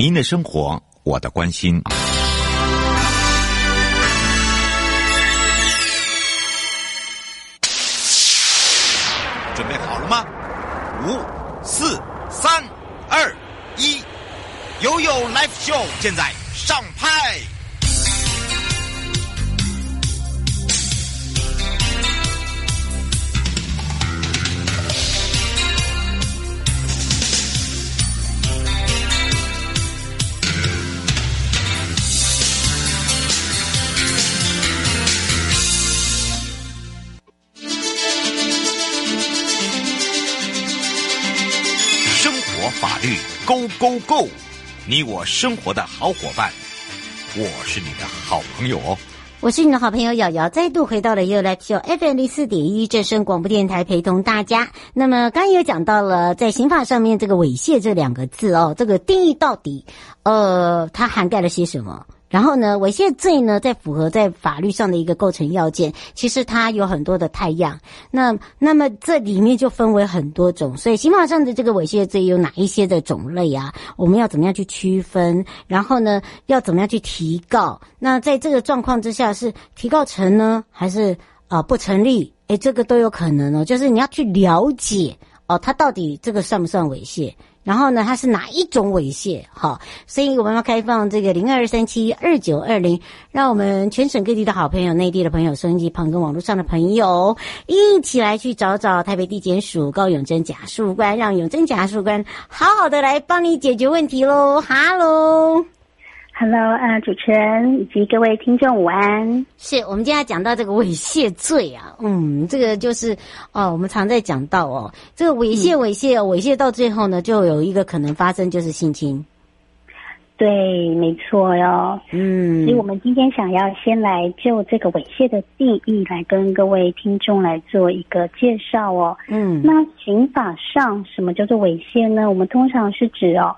您的生活，我的关心。准备好了吗？五、四、三、二、一，悠悠 Live Show 现在上拍。Go Go 你我生活的好伙伴，我是你的好朋友哦。我是你的好朋友瑶瑶，再度回到了 You Live Show FM 零四点一正声广播电台，陪同大家。那么刚刚有讲到了，在刑法上面这个猥亵这两个字哦，这个定义到底呃，它涵盖了些什么？然后呢，猥亵罪呢，在符合在法律上的一个构成要件，其实它有很多的态样。那那么这里面就分为很多种，所以刑法上的这个猥亵罪有哪一些的种类啊？我们要怎么样去区分？然后呢，要怎么样去提告？那在这个状况之下，是提告成呢，还是啊、不成立？诶，这个都有可能哦。就是你要去了解哦，它到底这个算不算猥亵？然后呢，它是哪一种猥亵？好，所以我们要开放这个零二三七二九二零，让我们全省各地的好朋友、内地的朋友、收音机旁跟网络上的朋友一起来去找找台北地检署高永珍检察官，让永珍检察官好好的来帮你解决问题喽。哈喽。Hello，啊，主持人以及各位听众午安。是我们今天要讲到这个猥亵罪啊，嗯，这个就是哦，我们常在讲到哦，这个猥亵猥亵哦，猥亵到最后呢，就有一个可能发生就是性侵。对，没错哟。嗯，所以我们今天想要先来就这个猥亵的定义来跟各位听众来做一个介绍哦。嗯，那刑法上什么叫做猥亵呢？我们通常是指哦。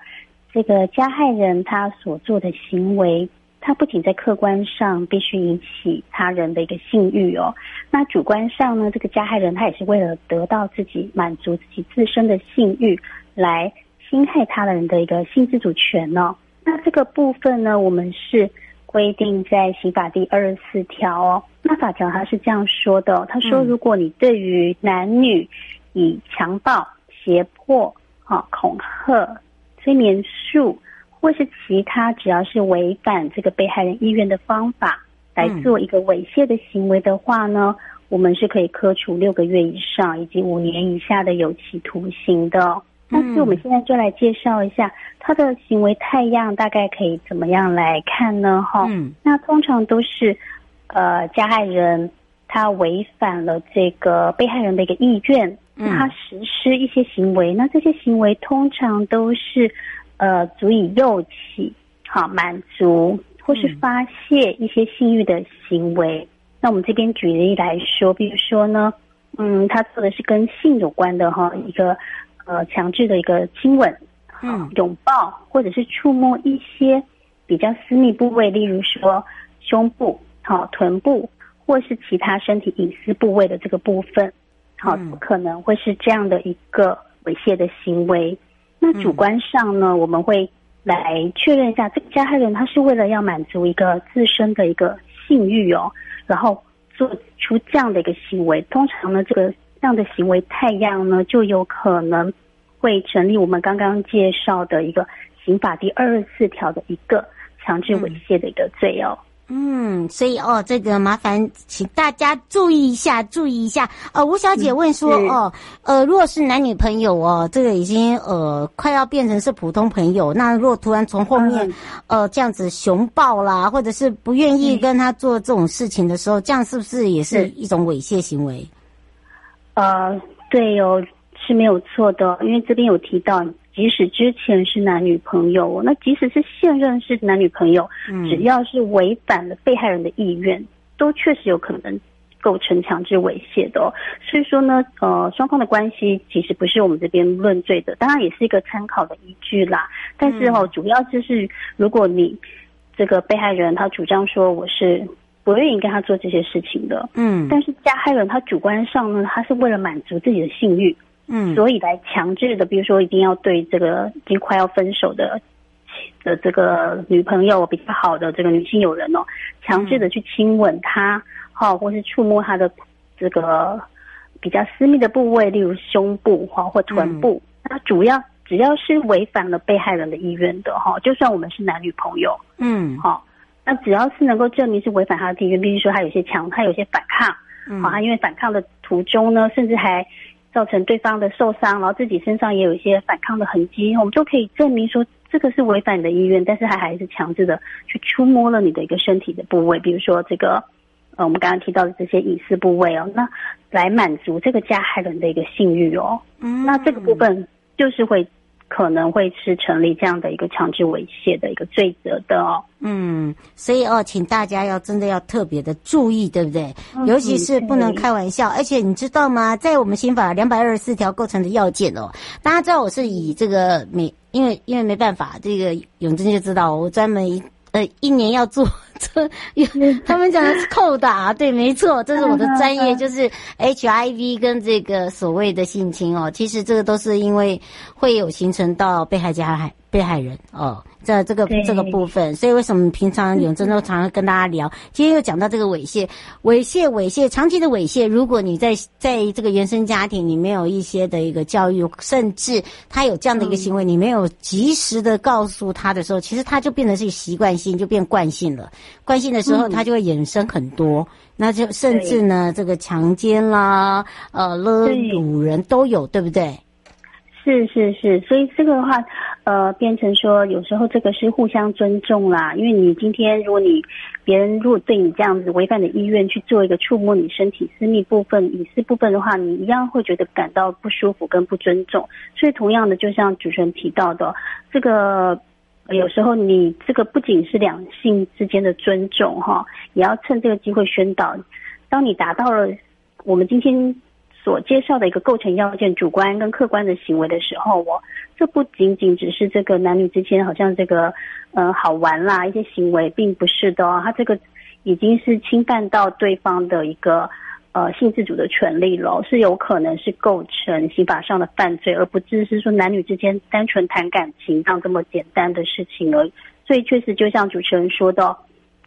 这个加害人他所做的行为，他不仅在客观上必须引起他人的一个性欲哦，那主观上呢，这个加害人他也是为了得到自己满足自己自身的性欲，来侵害他人的一个性自主权哦。那这个部分呢，我们是规定在刑法第二十四条哦。那法条他是这样说的，他说如果你对于男女以强暴、胁迫、啊恐吓。催眠术，或是其他只要是违反这个被害人意愿的方法来做一个猥亵的行为的话呢，嗯、我们是可以科处六个月以上以及五年以下的有期徒刑的。那所以我们现在就来介绍一下他的行为太样，大概可以怎么样来看呢？哈、嗯，那通常都是呃加害人他违反了这个被害人的一个意愿。他实施一些行为，那这些行为通常都是，呃，足以诱起、好满足或是发泄一些性欲的行为。那我们这边举例来说，比如说呢，嗯，他做的是跟性有关的哈，一个呃强制的一个亲吻、嗯，拥抱或者是触摸一些比较私密部位，例如说胸部、好臀部或是其他身体隐私部位的这个部分。好，不可能会是这样的一个猥亵的行为。那主观上呢，我们会来确认一下，这个加害人他是为了要满足一个自身的一个性欲哦，然后做出这样的一个行为。通常呢，这个这样的行为太样呢，就有可能会成立我们刚刚介绍的一个刑法第二十四条的一个强制猥亵的一个罪哦。嗯，所以哦，这个麻烦请大家注意一下，注意一下。呃，吴小姐问说，哦，呃，如果是男女朋友哦，这个已经呃快要变成是普通朋友，那如果突然从后面呃这样子熊抱啦，或者是不愿意跟他做这种事情的时候，这样是不是也是一种猥亵行为？呃，对哦，是没有错的，因为这边有提到。即使之前是男女朋友，那即使是现任是男女朋友，嗯，只要是违反了被害人的意愿，都确实有可能构成强制猥亵的哦。所以说呢，呃，双方的关系其实不是我们这边论罪的，当然也是一个参考的依据啦。但是哦，主要就是如果你这个被害人他主张说我是不愿意跟他做这些事情的，嗯，但是加害人他主观上呢，他是为了满足自己的性欲。嗯，所以来强制的，比如说一定要对这个已经快要分手的的这个女朋友比较好的这个女性友人哦，强制的去亲吻她，好、嗯，或是触摸她的这个比较私密的部位，例如胸部哈或臀部，那、嗯、主要只要是违反了被害人的意愿的哈，就算我们是男女朋友，嗯，好，那只要是能够证明是违反他的意愿，比如说他有些强，他有些反抗，嗯，好，他因为反抗的途中呢，甚至还。造成对方的受伤，然后自己身上也有一些反抗的痕迹，我们都可以证明说这个是违反你的意愿，但是他还是强制的去触摸了你的一个身体的部位，比如说这个呃我们刚刚提到的这些隐私部位哦，那来满足这个加害人的一个性欲哦，嗯，那这个部分就是会。可能会是成立这样的一个强制猥亵的一个罪责的哦。嗯，所以哦，请大家要真的要特别的注意，对不对？嗯、尤其是不能开玩笑。而且你知道吗？在我们刑法两百二十四条构成的要件哦，大家知道我是以这个没，因为因为没办法，这个永贞就知道我专门。呃，一年要做 这，他们讲的是扣打，对，没错，这是我的专业，就是 HIV 跟这个所谓的性侵哦，其实这个都是因为会有形成到被害加害被害人哦。在这个这个部分，所以为什么平常永贞都常常跟大家聊？今天又讲到这个猥亵，猥亵，猥亵，长期的猥亵。如果你在在这个原生家庭，你没有一些的一个教育，甚至他有这样的一个行为，你没有及时的告诉他的时候，其实他就变成是习惯性，就变惯性了。惯性的时候，他就会衍生很多，那就甚至呢，这个强奸啦，呃，勒掳人都有，对不对？是是是，所以这个的话，呃，变成说有时候这个是互相尊重啦。因为你今天如果你别人如果对你这样子违反的意愿去做一个触摸你身体私密部分、隐私部分的话，你一样会觉得感到不舒服跟不尊重。所以同样的，就像主持人提到的，这个有时候你这个不仅是两性之间的尊重哈，也要趁这个机会宣导。当你达到了我们今天。所介绍的一个构成要件，主观跟客观的行为的时候，我这不仅仅只是这个男女之间好像这个呃好玩啦一些行为，并不是的哦，他这个已经是侵犯到对方的一个呃性自主的权利了，是有可能是构成刑法上的犯罪，而不只是说男女之间单纯谈感情这样这么简单的事情而。所以确实就像主持人说的，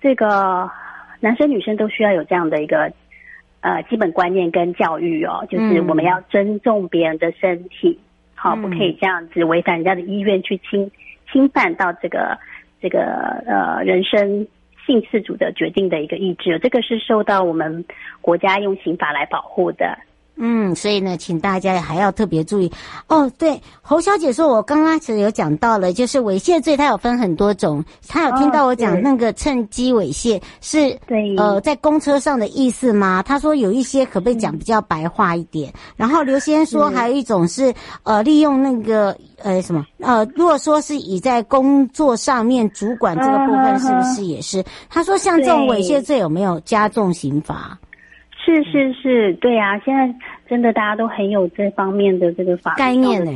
这个男生女生都需要有这样的一个。呃，基本观念跟教育哦，就是我们要尊重别人的身体，好、嗯，不可以这样子违反人家的意愿去侵侵犯到这个这个呃人身性自主的决定的一个意志，这个是受到我们国家用刑法来保护的。嗯，所以呢，请大家还要特别注意哦。对，侯小姐说，我刚开始有讲到了，就是猥亵罪，它有分很多种。她有听到我讲那个趁机猥亵是，对，呃，在公车上的意思吗？她说有一些可不可以讲比较白话一点？嗯、然后刘先生说还有一种是，呃，利用那个呃什么呃，如果说是以在工作上面主管这个部分，是不是也是？他说像这种猥亵罪有没有加重刑罚？是是是，对呀、啊，现在真的大家都很有这方面的这个法概念呢。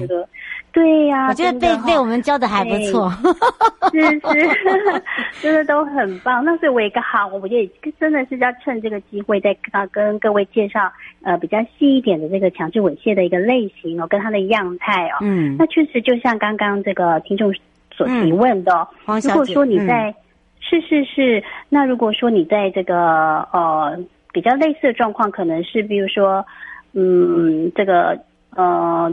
对呀、啊，我觉得被被我们教的还不错，是是，真的都很棒。那所以我一个好，我觉得真的是要趁这个机会再啊跟各位介绍呃比较细一点的这个强制猥亵的一个类型哦，跟它的样态哦。嗯，那确实就像刚刚这个听众所提问的，嗯、如果说你在、嗯、是是是，那如果说你在这个呃。比较类似的状况可能是，比如说，嗯，这个呃，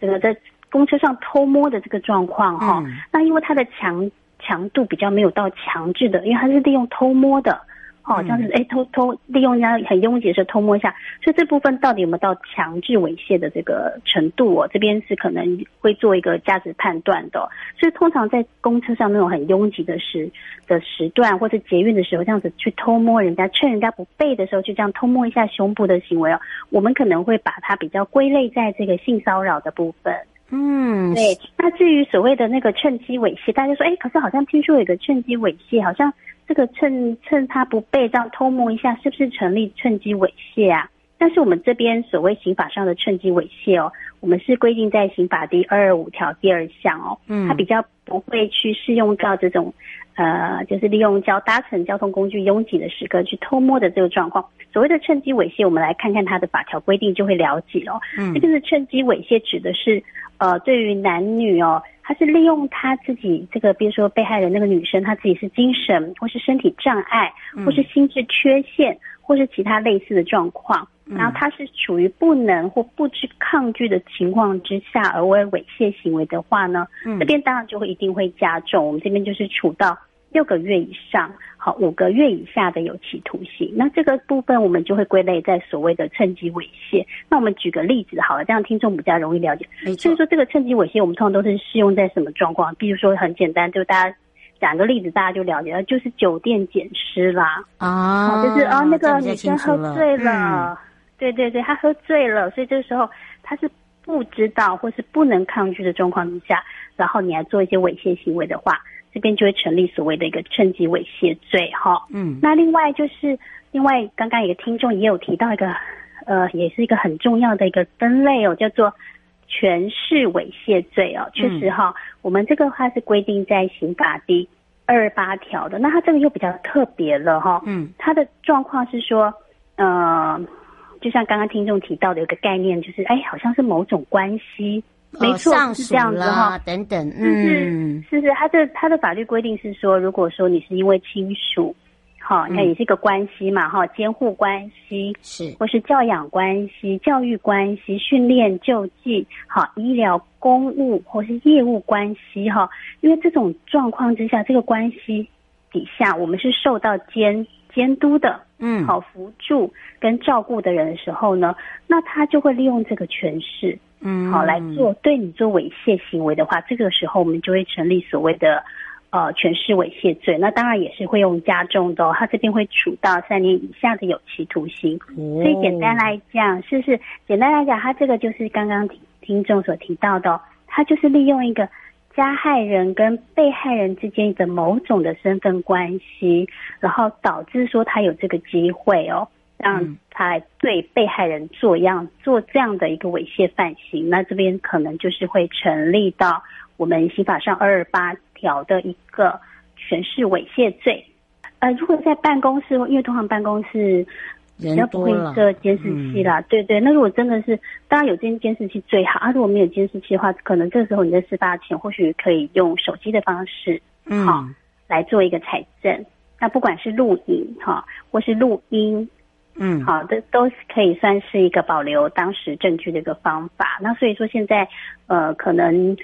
这个在公车上偷摸的这个状况哈，嗯、那因为它的强强度比较没有到强制的，因为它是利用偷摸的。哦，这样子，哎，偷偷利用人家很拥挤的时候偷摸一下，所以这部分到底有没有到强制猥亵的这个程度哦？这边是可能会做一个价值判断的。所以通常在公车上那种很拥挤的时的时段，或者捷运的时候，这样子去偷摸人家，趁人家不备的时候，就这样偷摸一下胸部的行为哦，我们可能会把它比较归类在这个性骚扰的部分。嗯，对。那至于所谓的那个趁机猥亵，大家说，哎，可是好像听说有个趁机猥亵，好像。这个趁趁他不备，这样偷摸一下，是不是成立趁机猥亵啊？但是我们这边所谓刑法上的趁机猥亵哦，我们是规定在刑法第二二五条第二项哦，嗯，它比较不会去适用到这种，呃，就是利用交搭乘交通工具拥挤的时刻去偷摸的这个状况。所谓的趁机猥亵，我们来看看它的法条规定就会了解哦。嗯，这个是趁机猥亵指的是，呃，对于男女哦。他是利用他自己这个，比如说被害人那个女生，她自己是精神或是身体障碍，或是心智缺陷，或是其他类似的状况，然后他是处于不能或不知抗拒的情况之下而为猥亵行为的话呢，这边当然就会一定会加重，我们这边就是处到。六个月以上，好，五个月以下的有期徒刑。那这个部分我们就会归类在所谓的趁机猥亵。那我们举个例子好了，这样听众比较容易了解。所以说这个趁机猥亵，我们通常都是适用在什么状况？比如说很简单，就大家讲个例子，大家就了解了，就是酒店捡尸啦。啊，就是啊，那个女生喝醉了，嗯、对对对，她喝醉了，所以这个时候她是不知道或是不能抗拒的状况之下，然后你还做一些猥亵行为的话。这边就会成立所谓的一个趁机猥亵罪，哈，嗯，那另外就是，另外刚刚有个听众也有提到一个，呃，也是一个很重要的一个分类哦，叫做权势猥亵罪哦，确实哈，我们这个话是规定在刑法第二十八条的，那它这个又比较特别了哈，嗯，它的状况是说，呃，就像刚刚听众提到的有个概念，就是哎，好像是某种关系。没错，是这样子哈，等等，嗯，是是，是他这他的法律规定是说，如果说你是因为亲属，好，那也是一个关系嘛，哈，监护关系是，或是教养关系、教育关系、训练救济，好，医疗公务或是业务关系，哈，因为这种状况之下，这个关系底下，我们是受到监监督的，嗯，好，辅助跟照顾的人的时候呢，那他就会利用这个权势。嗯，好，来做对你做猥亵行为的话，这个时候我们就会成立所谓的呃全是猥亵罪。那当然也是会用加重的哦，他这边会处到三年以下的有期徒刑。所以简单来讲，是不是？简单来讲，他这个就是刚刚听听众所提到的，他就是利用一个加害人跟被害人之间的某种的身份关系，然后导致说他有这个机会哦。让他对被害人做样做这样的一个猥亵犯行，那这边可能就是会成立到我们刑法上二二八条的一个权势猥亵罪。呃，如果在办公室，因为通常办公室人家不会设监视器啦，对对。那如果真的是，当然有这监视器最好啊。如果没有监视器的话，可能这时候你在事发前或许可以用手机的方式，好、嗯、来做一个采证。那不管是录影哈，或是录音。嗯，好的，都可以算是一个保留当时证据的一个方法。那所以说现在，呃，可能，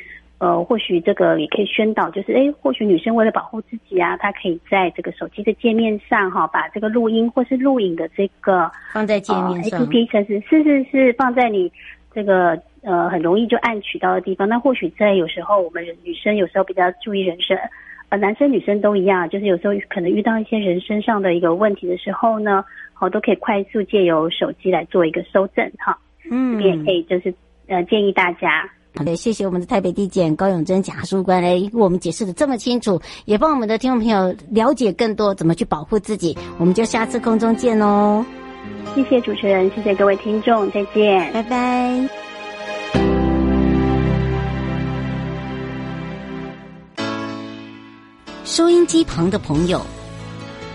呃，或许这个也可以宣导，就是，哎，或许女生为了保护自己啊，她可以在这个手机的界面上，哈，把这个录音或是录影的这个放在界面上，APP 程式是是是放在你这个呃很容易就按取到的地方。那或许在有时候我们女生有时候比较注意人身，呃，男生女生都一样，就是有时候可能遇到一些人身上的一个问题的时候呢。好都可以快速借由手机来做一个搜证哈，嗯，也可以就是呃建议大家。好的，谢谢我们的台北地检高永珍检察官来为我们解释的这么清楚，也帮我们的听众朋友了解更多怎么去保护自己。我们就下次空中见哦。谢谢主持人，谢谢各位听众，再见，拜拜。收音机旁的朋友。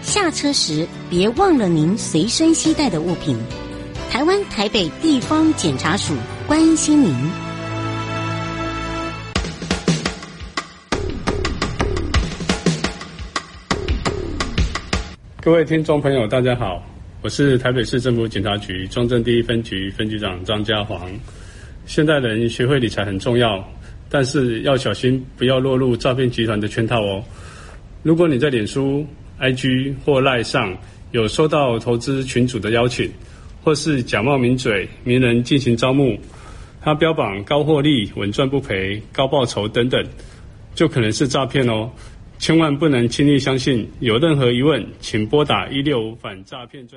下车时别忘了您随身携带的物品。台湾台北地方检察署关心您。各位听众朋友，大家好，我是台北市政府警察局中正第一分局分局长张家煌。现代人学会理财很重要，但是要小心，不要落入诈骗集团的圈套哦。如果你在脸书，IG 或 LINE 上有收到投资群组的邀请，或是假冒名嘴、名人进行招募，他标榜高获利、稳赚不赔、高报酬等等，就可能是诈骗哦！千万不能轻易相信。有任何疑问，请拨打一六五反诈骗专。